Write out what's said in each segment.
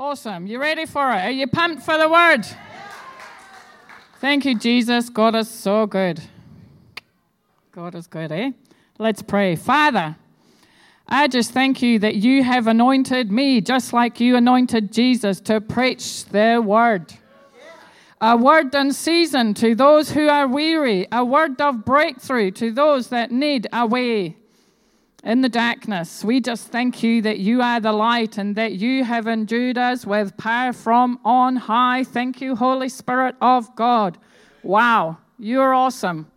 Awesome. You ready for it? Are you pumped for the word? Thank you, Jesus. God is so good. God is good, eh? Let's pray. Father, I just thank you that you have anointed me just like you anointed Jesus to preach the word. A word in season to those who are weary, a word of breakthrough to those that need a way in the darkness. We just thank you that you are the light and that you have endued us with power from on high. Thank you, Holy Spirit of God. Wow, you're awesome.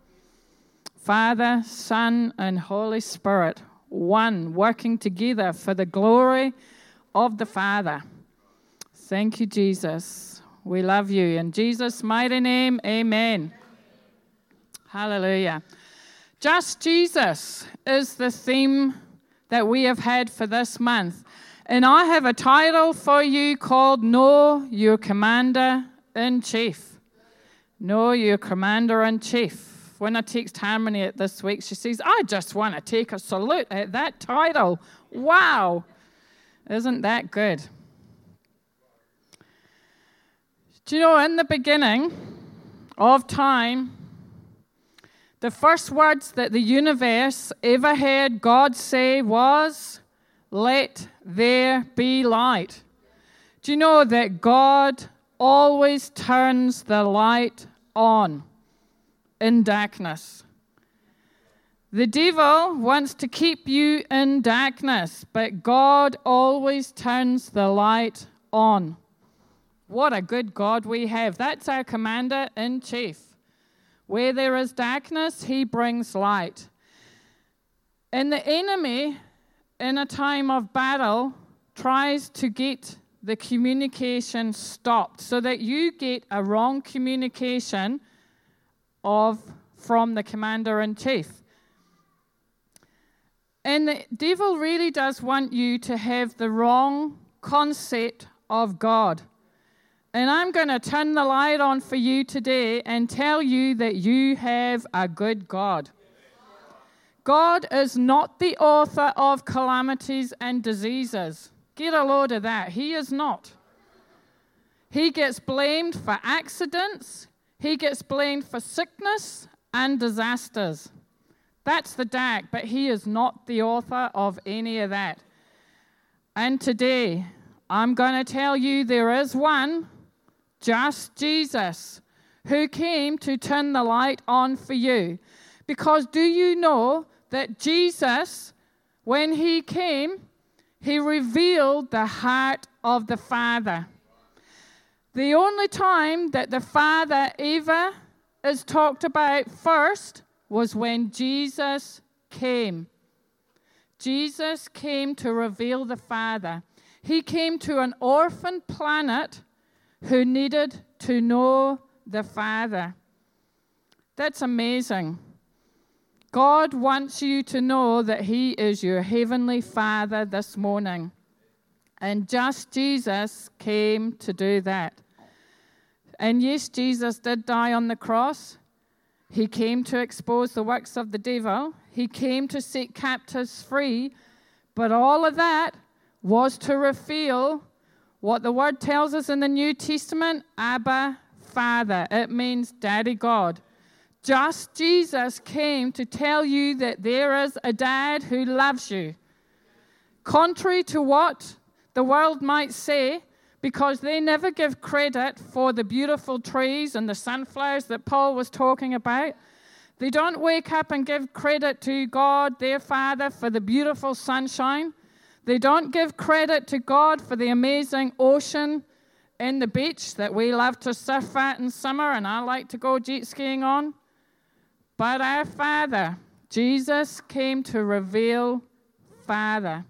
Father, Son, and Holy Spirit, one, working together for the glory of the Father. Thank you, Jesus. We love you. In Jesus' mighty name, amen. Hallelujah. Just Jesus is the theme that we have had for this month. And I have a title for you called Know Your Commander in Chief. Know Your Commander in Chief when I text Harmony at this week, she says, I just want to take a salute at that title. Wow. Isn't that good? Do you know, in the beginning of time, the first words that the universe ever heard God say was, Let there be light. Do you know that God always turns the light on? in darkness. The devil wants to keep you in darkness, but God always turns the light on. What a good God we have. That's our commander in chief. Where there is darkness, he brings light. And the enemy, in a time of battle, tries to get the communication stopped so that you get a wrong communication of from the commander in chief. And the devil really does want you to have the wrong concept of God. And I'm going to turn the light on for you today and tell you that you have a good God. God is not the author of calamities and diseases. Get a load of that. He is not. He gets blamed for accidents, he gets blamed for sickness and disasters. That's the dark, but he is not the author of any of that. And today, I'm going to tell you there is one, just Jesus, who came to turn the light on for you. Because do you know that Jesus, when he came, he revealed the heart of the Father. The only time that the Father ever is talked about first was when Jesus came. Jesus came to reveal the Father. He came to an orphan planet who needed to know the Father. That's amazing. God wants you to know that He is your heavenly Father this morning. And just Jesus came to do that. And yes, Jesus did die on the cross. He came to expose the works of the devil. He came to set captives free. But all of that was to reveal what the word tells us in the New Testament Abba, Father. It means Daddy God. Just Jesus came to tell you that there is a dad who loves you. Contrary to what the world might say, because they never give credit for the beautiful trees and the sunflowers that Paul was talking about. They don't wake up and give credit to God, their Father, for the beautiful sunshine. They don't give credit to God for the amazing ocean and the beach that we love to surf at in summer and I like to go jet skiing on. But our Father, Jesus, came to reveal Father.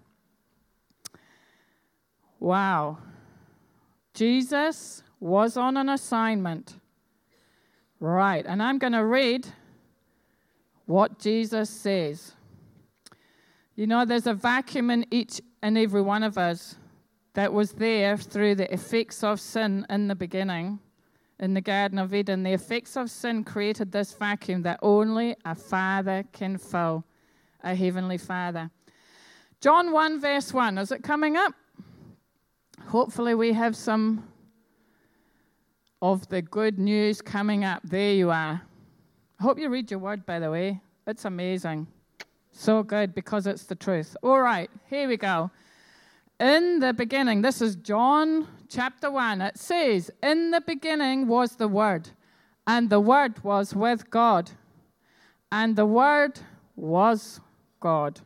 Wow. Jesus was on an assignment. Right, and I'm going to read what Jesus says. You know, there's a vacuum in each and every one of us that was there through the effects of sin in the beginning, in the Garden of Eden. The effects of sin created this vacuum that only a father can fill, a heavenly father. John 1, verse 1. Is it coming up? hopefully, we have some of the good news coming up. There you are. I hope you read your word, by the way. It's amazing. So good because it's the truth. All right, here we go. In the beginning, this is John chapter 1. It says, In the beginning was the Word, and the Word was with God, and the Word was God.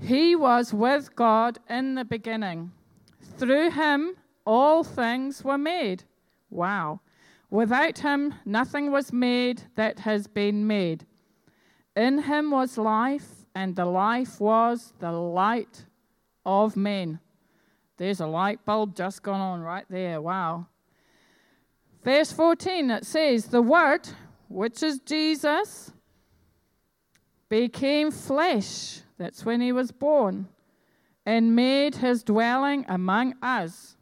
He was with God in the beginning. Through him, all things were made. Wow. Without him, nothing was made that has been made. In him was life, and the life was the light of men. There's a light bulb just gone on right there. Wow. Verse 14, it says, The Word, which is Jesus, became flesh. That's when he was born. And made his dwelling among us.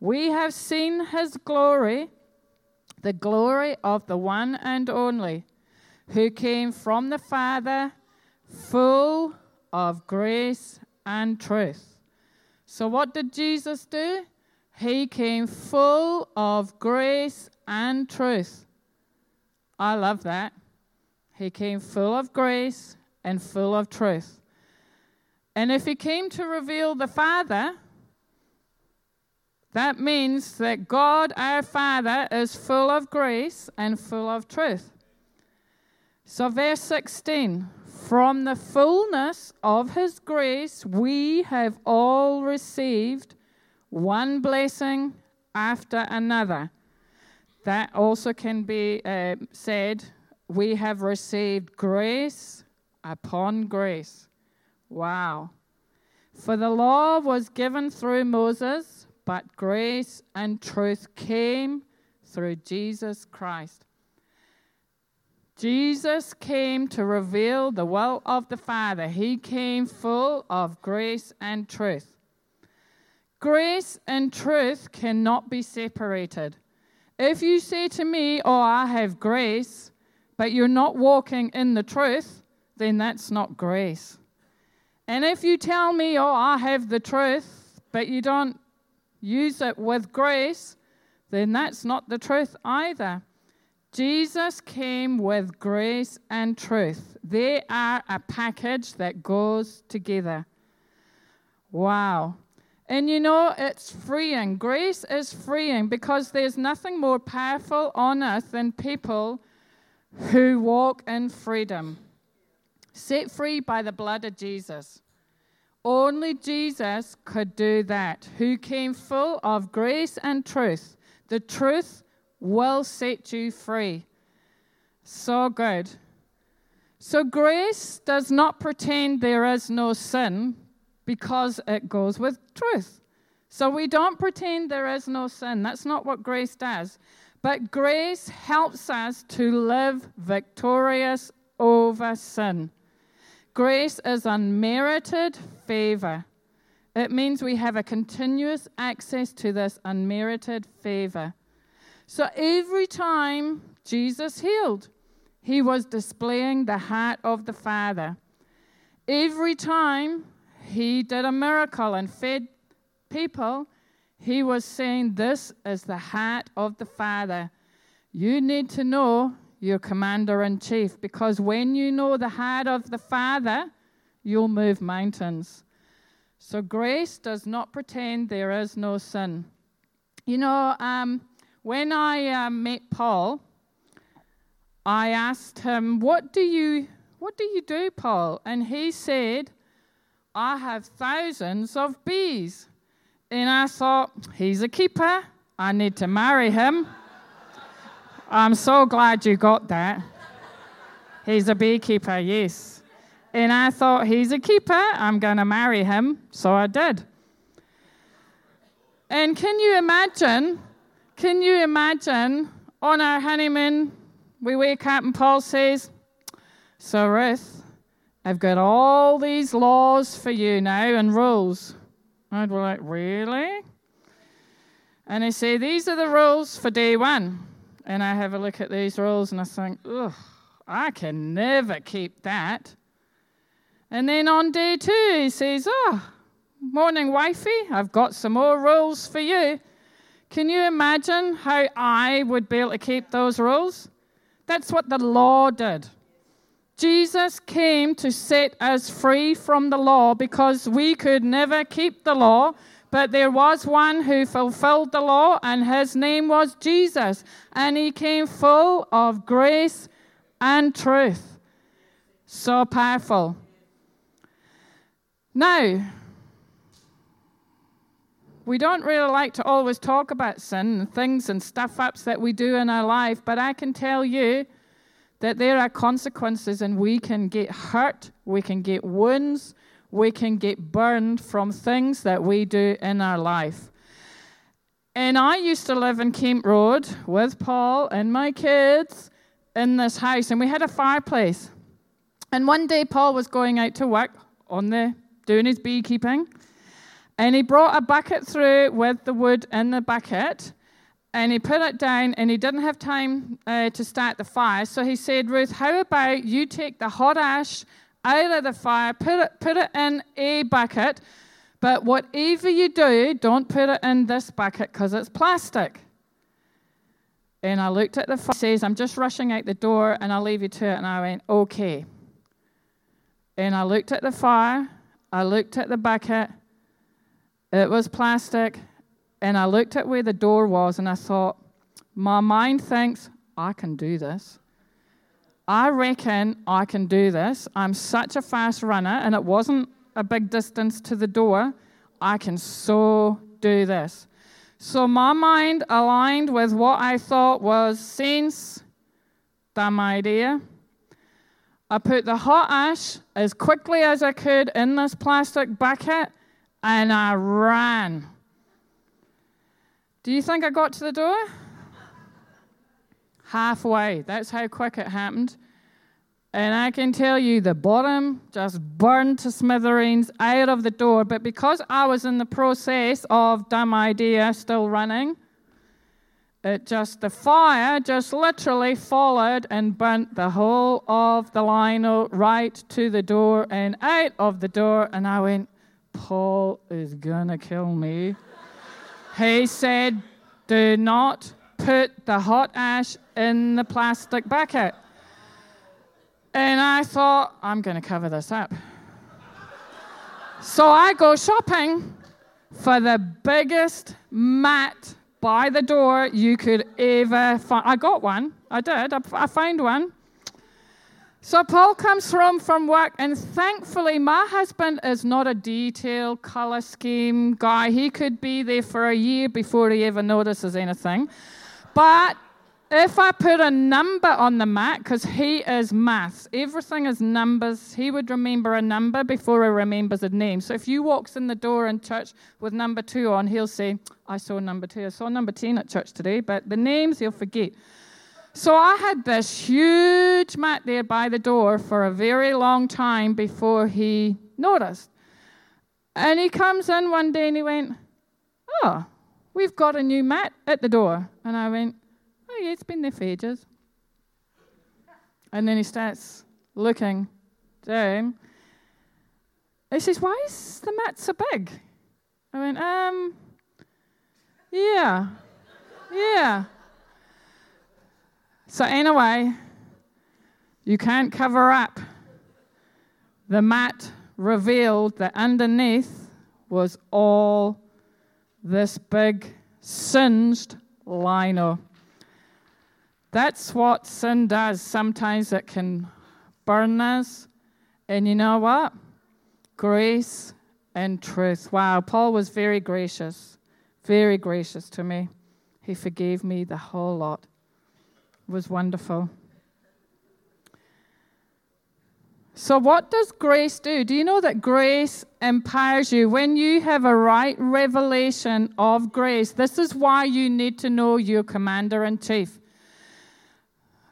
We have seen his glory, the glory of the one and only, who came from the Father, full of grace and truth. So, what did Jesus do? He came full of grace and truth. I love that. He came full of grace and full of truth. And if he came to reveal the Father, that means that God, our Father, is full of grace and full of truth. So, verse 16 From the fullness of his grace, we have all received one blessing after another. That also can be uh, said we have received grace upon grace. Wow. For the law was given through Moses, but grace and truth came through Jesus Christ. Jesus came to reveal the will of the Father. He came full of grace and truth. Grace and truth cannot be separated. If you say to me, Oh, I have grace, but you're not walking in the truth, then that's not grace. And if you tell me, oh, I have the truth, but you don't use it with grace, then that's not the truth either. Jesus came with grace and truth. They are a package that goes together. Wow. And you know, it's freeing. Grace is freeing because there's nothing more powerful on earth than people who walk in freedom set free by the blood of Jesus. Only Jesus could do that, who came full of grace and truth. The truth will set you free. So good. So, grace does not pretend there is no sin because it goes with truth. So, we don't pretend there is no sin. That's not what grace does. But grace helps us to live victorious over sin. Grace is unmerited favor. It means we have a continuous access to this unmerited favor. So every time Jesus healed, he was displaying the heart of the Father. Every time he did a miracle and fed people, he was saying, This is the heart of the Father. You need to know your commander in chief, because when you know the heart of the Father, you'll move mountains. So grace does not pretend there is no sin. You know, um, when I uh, met Paul, I asked him, "What do you, what do you do, Paul?" And he said, "I have thousands of bees." And I thought, "He's a keeper. I need to marry him." I'm so glad you got that. He's a beekeeper, yes. And I thought, he's a keeper. I'm going to marry him. So I did. And can you imagine? Can you imagine on our honeymoon, we wake up and Paul says, So, Ruth, I've got all these laws for you now and rules. I'd be like, Really? And he said, These are the rules for day one and I have a look at these rules and I think, ugh, I can never keep that. And then on day two, he says, oh, Morning, wifey. I've got some more rules for you. Can you imagine how I would be able to keep those rules? That's what the law did. Jesus came to set us free from the law because we could never keep the law, but there was one who fulfilled the law, and his name was Jesus. And he came full of grace and truth. So powerful. Now, we don't really like to always talk about sin and things and stuff ups that we do in our life, but I can tell you that there are consequences and we can get hurt, we can get wounds, we can get burned from things that we do in our life. And I used to live in Kemp Road with Paul and my kids in this house, and we had a fireplace. And one day Paul was going out to work on the doing his beekeeping, and he brought a bucket through with the wood in the bucket and he put it down and he didn't have time uh, to start the fire. So he said, Ruth, how about you take the hot ash out of the fire, put it, put it in a bucket, but whatever you do, don't put it in this bucket because it's plastic. And I looked at the fire, says, I'm just rushing out the door and I'll leave you to it. And I went, okay. And I looked at the fire, I looked at the bucket, it was plastic, and I looked at where the door was and I thought, my mind thinks, I can do this. I reckon I can do this. I'm such a fast runner, and it wasn't a big distance to the door. I can so do this. So my mind aligned with what I thought was sense, dumb idea. I put the hot ash as quickly as I could in this plastic bucket and I ran. Do you think I got to the door? Halfway. That's how quick it happened. And I can tell you the bottom just burned to smithereens out of the door. But because I was in the process of dumb idea still running, it just, the fire just literally followed and burnt the whole of the lino right to the door and out of the door. And I went, Paul is gonna kill me. he said, Do not put the hot ash in the plastic bucket. And I thought, I'm gonna cover this up. so I go shopping for the biggest mat by the door you could ever find. I got one. I did. I, I found one. So Paul comes home from work, and thankfully, my husband is not a detail, color scheme guy. He could be there for a year before he ever notices anything. But if I put a number on the mat, because he is maths, everything is numbers. He would remember a number before he remembers a name. So if you walks in the door in church with number two on, he'll say, I saw number two. I saw number 10 at church today, but the names he'll forget. So I had this huge mat there by the door for a very long time before he noticed. And he comes in one day and he went, Oh, we've got a new mat at the door. And I went, Oh, yeah, it's been there for ages. And then he starts looking down. He says, Why is the mat so big? I went, Um, yeah, yeah. So, anyway, you can't cover up. The mat revealed that underneath was all this big singed lino. That's what sin does. Sometimes it can burn us. And you know what? Grace and truth. Wow, Paul was very gracious, very gracious to me. He forgave me the whole lot was wonderful. So, what does grace do? Do you know that grace empowers you? When you have a right revelation of grace, this is why you need to know your commander in chief.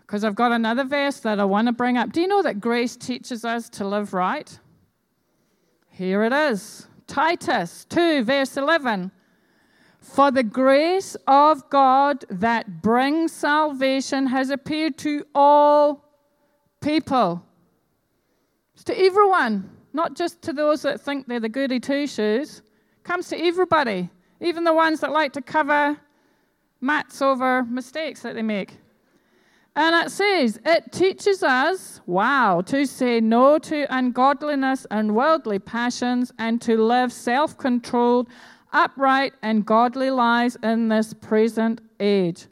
Because I've got another verse that I want to bring up. Do you know that grace teaches us to live right? Here it is Titus 2, verse 11. For the grace of God that brings salvation has appeared to all people. It's to everyone, not just to those that think they're the goody two shoes, comes to everybody, even the ones that like to cover mats over mistakes that they make. And it says, it teaches us, wow, to say no to ungodliness and worldly passions and to live self controlled, upright, and godly lives in this present age.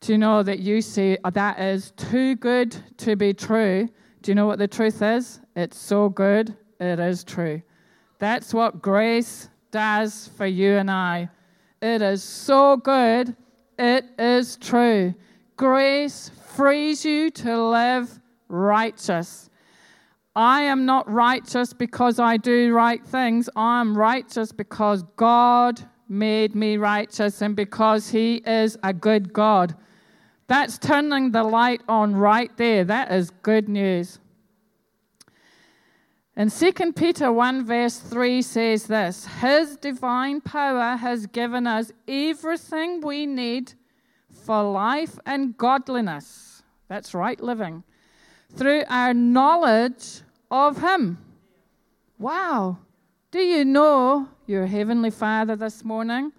Do you know that you say that is too good to be true? Do you know what the truth is? It's so good, it is true. That's what grace does for you and I. It is so good, it is true. Grace frees you to live righteous. I am not righteous because I do right things. I am righteous because God made me righteous and because He is a good God. That's turning the light on right there. That is good news. And 2 Peter 1, verse 3 says this His divine power has given us everything we need for life and godliness. That's right living. Through our knowledge of Him. Wow. Do you know your Heavenly Father this morning,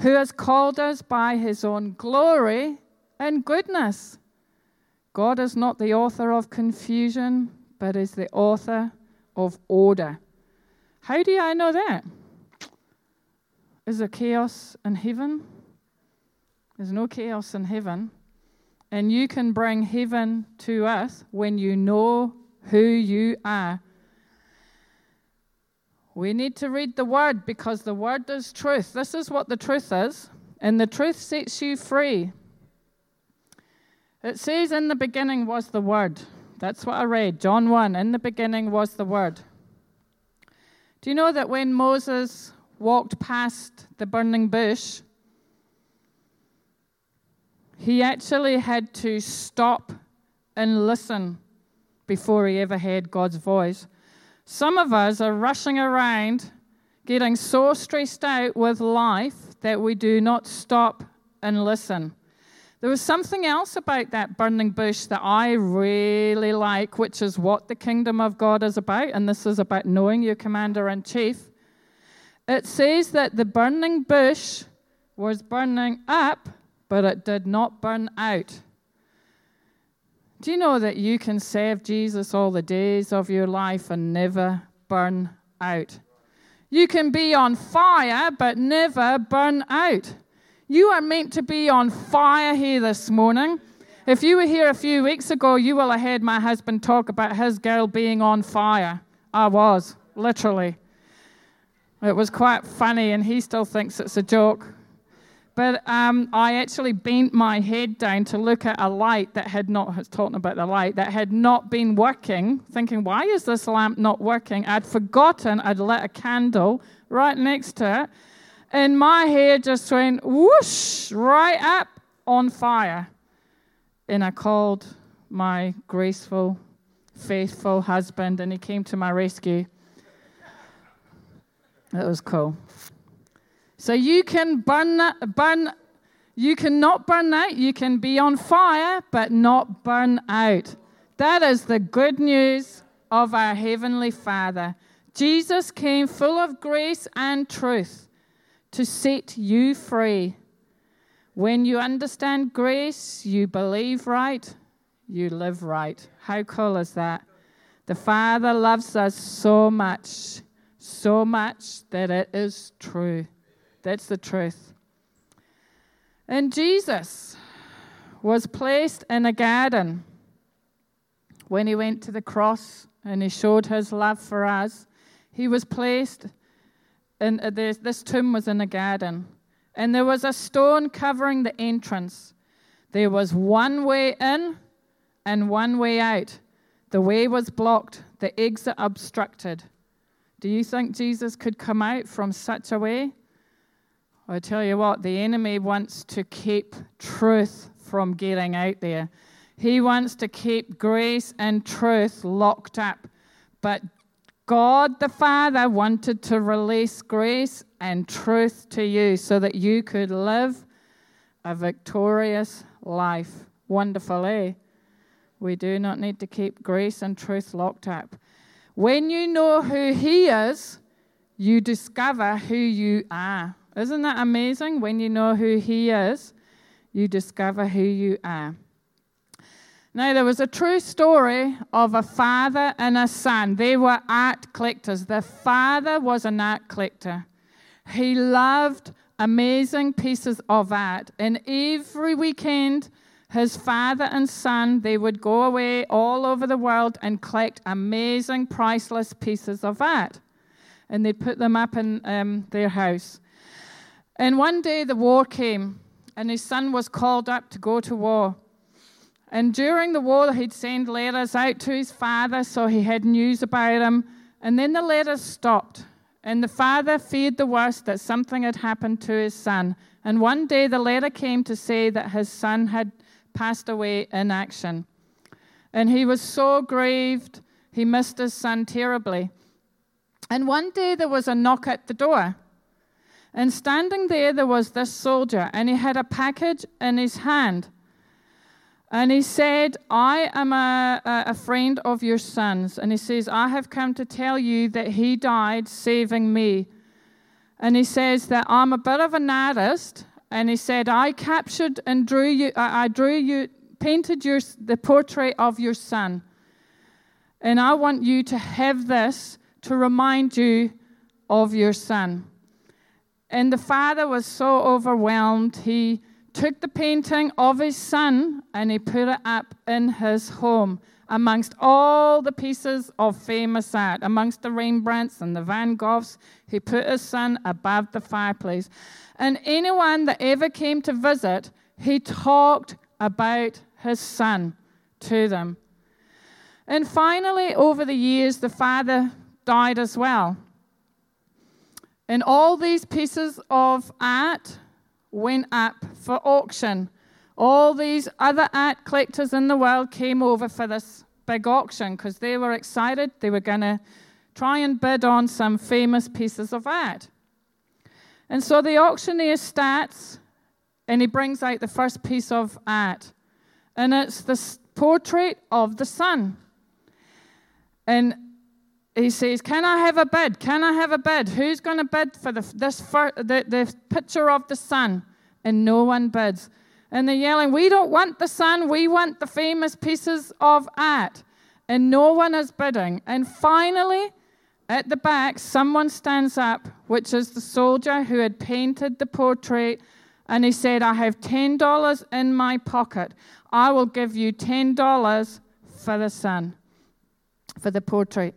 who has called us by His own glory and goodness? God is not the author of confusion, but is the author of order. How do I know that? Is there chaos in heaven? There's no chaos in heaven. And you can bring heaven to earth when you know who you are. We need to read the word because the word is truth. This is what the truth is, and the truth sets you free. It says, In the beginning was the word. That's what I read. John 1. In the beginning was the word. Do you know that when Moses walked past the burning bush, he actually had to stop and listen before he ever heard God's voice. Some of us are rushing around getting so stressed out with life that we do not stop and listen. There was something else about that burning bush that I really like, which is what the kingdom of God is about, and this is about knowing your commander in chief. It says that the burning bush was burning up but it did not burn out. Do you know that you can serve Jesus all the days of your life and never burn out? You can be on fire but never burn out. You are meant to be on fire here this morning. If you were here a few weeks ago, you will have heard my husband talk about his girl being on fire. I was, literally. It was quite funny, and he still thinks it's a joke. But um, I actually bent my head down to look at a light that had not, talking about the light, that had not been working, thinking, why is this lamp not working? I'd forgotten I'd lit a candle right next to it, and my hair just went whoosh right up on fire. And I called my graceful, faithful husband, and he came to my rescue. That was cool. So you can burn, burn, you cannot burn out. You can be on fire, but not burn out. That is the good news of our Heavenly Father. Jesus came full of grace and truth to set you free. When you understand grace, you believe right, you live right. How cool is that? The Father loves us so much, so much that it is true. That's the truth. And Jesus was placed in a garden when he went to the cross and he showed his love for us. He was placed in uh, this tomb was in a garden, and there was a stone covering the entrance. There was one way in and one way out. The way was blocked, the exit obstructed. Do you think Jesus could come out from such a way? I tell you what, the enemy wants to keep truth from getting out there. He wants to keep grace and truth locked up. But God the Father wanted to release grace and truth to you so that you could live a victorious life. Wonderful, eh? We do not need to keep grace and truth locked up. When you know who He is, you discover who you are. Isn't that amazing? When you know who He is, you discover who you are. Now, there was a true story of a father and a son. They were art collectors. The father was an art collector. He loved amazing pieces of art. And every weekend, his father and son, they would go away all over the world and collect amazing, priceless pieces of art. And they'd put them up in um, their house. And one day the war came, and his son was called up to go to war. And during the war, he'd send letters out to his father so he had news about him. And then the letters stopped. And the father feared the worst that something had happened to his son. And one day the letter came to say that his son had passed away in action. And he was so grieved, he missed his son terribly. And one day there was a knock at the door. And standing there, there was this soldier, and he had a package in his hand. And he said, I am a, a friend of your son's. And he says, I have come to tell you that he died saving me. And he says that I'm a bit of an artist. And he said, I captured and drew you, I drew you, painted your, the portrait of your son. And I want you to have this to remind you of your son. And the father was so overwhelmed, he took the painting of his son and he put it up in his home amongst all the pieces of famous art, amongst the Rembrandts and the Van Goghs. He put his son above the fireplace. And anyone that ever came to visit, he talked about his son to them. And finally, over the years, the father died as well. And all these pieces of art went up for auction. All these other art collectors in the world came over for this big auction because they were excited. They were going to try and bid on some famous pieces of art. And so the auctioneer starts and he brings out the first piece of art. And it's this portrait of the sun. And he says, Can I have a bid? Can I have a bid? Who's going to bid for the, this for, the, the picture of the sun? And no one bids. And they're yelling, We don't want the sun, we want the famous pieces of art. And no one is bidding. And finally, at the back, someone stands up, which is the soldier who had painted the portrait. And he said, I have $10 in my pocket. I will give you $10 for the sun, for the portrait.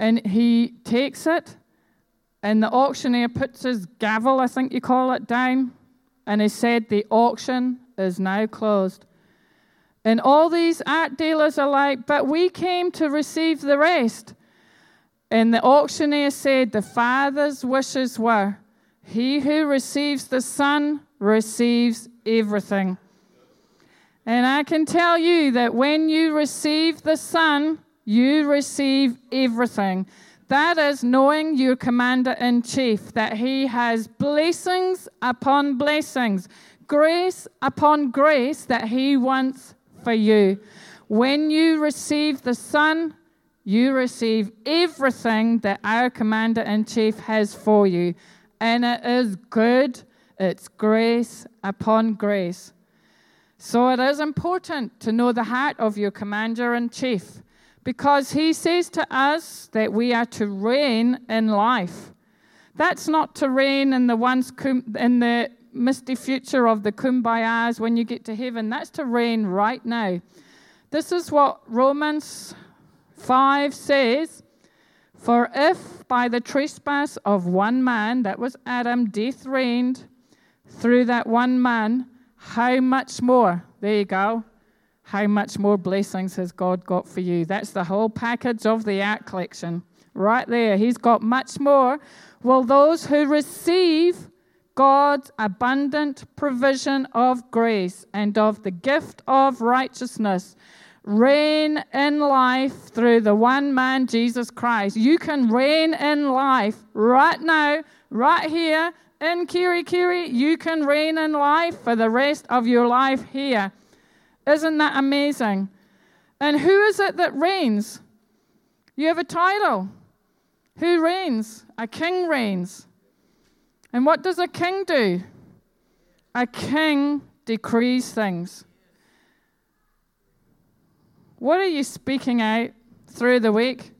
And he takes it, and the auctioneer puts his gavel, I think you call it, down, and he said, The auction is now closed. And all these art dealers are like, But we came to receive the rest. And the auctioneer said, The Father's wishes were, He who receives the Son receives everything. And I can tell you that when you receive the Son, you receive everything. That is knowing your commander in chief, that he has blessings upon blessings, grace upon grace that he wants for you. When you receive the Son, you receive everything that our commander in chief has for you. And it is good, it's grace upon grace. So it is important to know the heart of your commander in chief because he says to us that we are to reign in life. That's not to reign in the once in the misty future of the kumbayas when you get to heaven. That's to reign right now. This is what Romans 5 says For if by the trespass of one man, that was Adam, death reigned through that one man, how much more? There you go how much more blessings has God got for you? That's the whole package of the art collection. Right there. He's got much more. Will those who receive God's abundant provision of grace and of the gift of righteousness reign in life through the one man, Jesus Christ. You can reign in life right now, right here in Kerikeri. You can reign in life for the rest of your life here. Isn't that amazing? And who is it that reigns? You have a title. Who reigns? A king reigns. And what does a king do? A king decrees things. What are you speaking out through the week?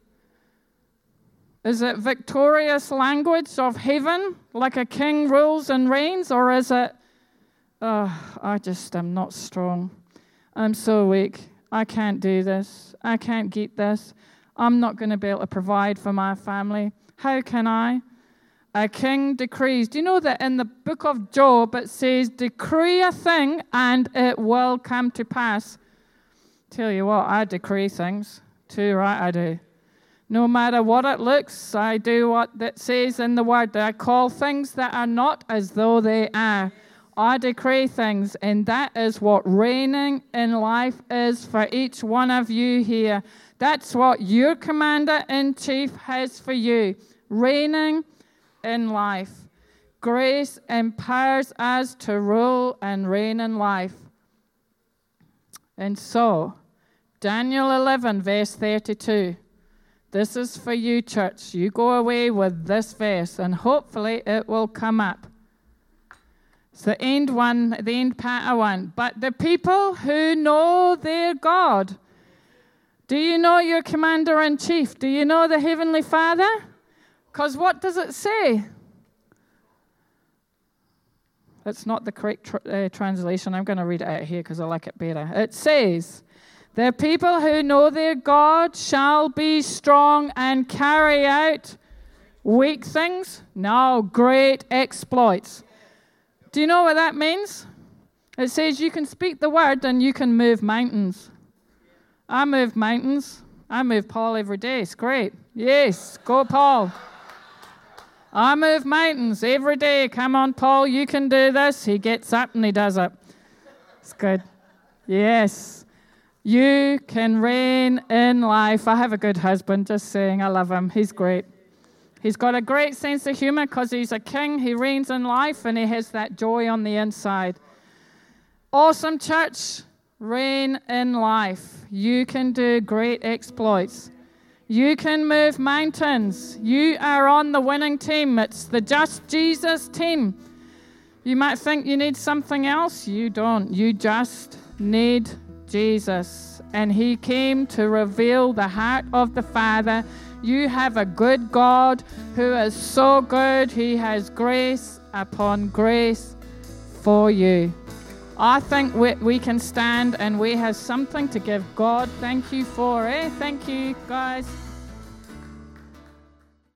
Is it victorious language of heaven, like a king rules and reigns, or is it, oh, I just am not strong. I'm so weak. I can't do this. I can't get this. I'm not going to be able to provide for my family. How can I? A king decrees. Do you know that in the book of Job it says, Decree a thing and it will come to pass? Tell you what, I decree things. Too right, I do. No matter what it looks, I do what it says in the word. I call things that are not as though they are. I decree things, and that is what reigning in life is for each one of you here. That's what your commander in chief has for you reigning in life. Grace empowers us to rule and reign in life. And so, Daniel 11, verse 32. This is for you, church. You go away with this verse, and hopefully it will come up. The end one, the end part one. But the people who know their God. Do you know your commander in chief? Do you know the Heavenly Father? Because what does it say? It's not the correct tr- uh, translation. I'm going to read it out here because I like it better. It says, the people who know their God shall be strong and carry out weak things. No, great exploits. Do you know what that means? It says you can speak the word and you can move mountains. I move mountains. I move Paul every day. It's great. Yes, go, Paul. I move mountains every day. Come on, Paul, you can do this. He gets up and he does it. It's good. Yes. You can reign in life. I have a good husband, just saying. I love him. He's great. He's got a great sense of humor because he's a king. He reigns in life and he has that joy on the inside. Awesome church. Reign in life. You can do great exploits. You can move mountains. You are on the winning team. It's the Just Jesus team. You might think you need something else. You don't. You just need Jesus, and he came to reveal the heart of the Father. You have a good God who is so good, he has grace upon grace for you. I think we, we can stand and we have something to give God thank you for. Eh? Thank you, guys.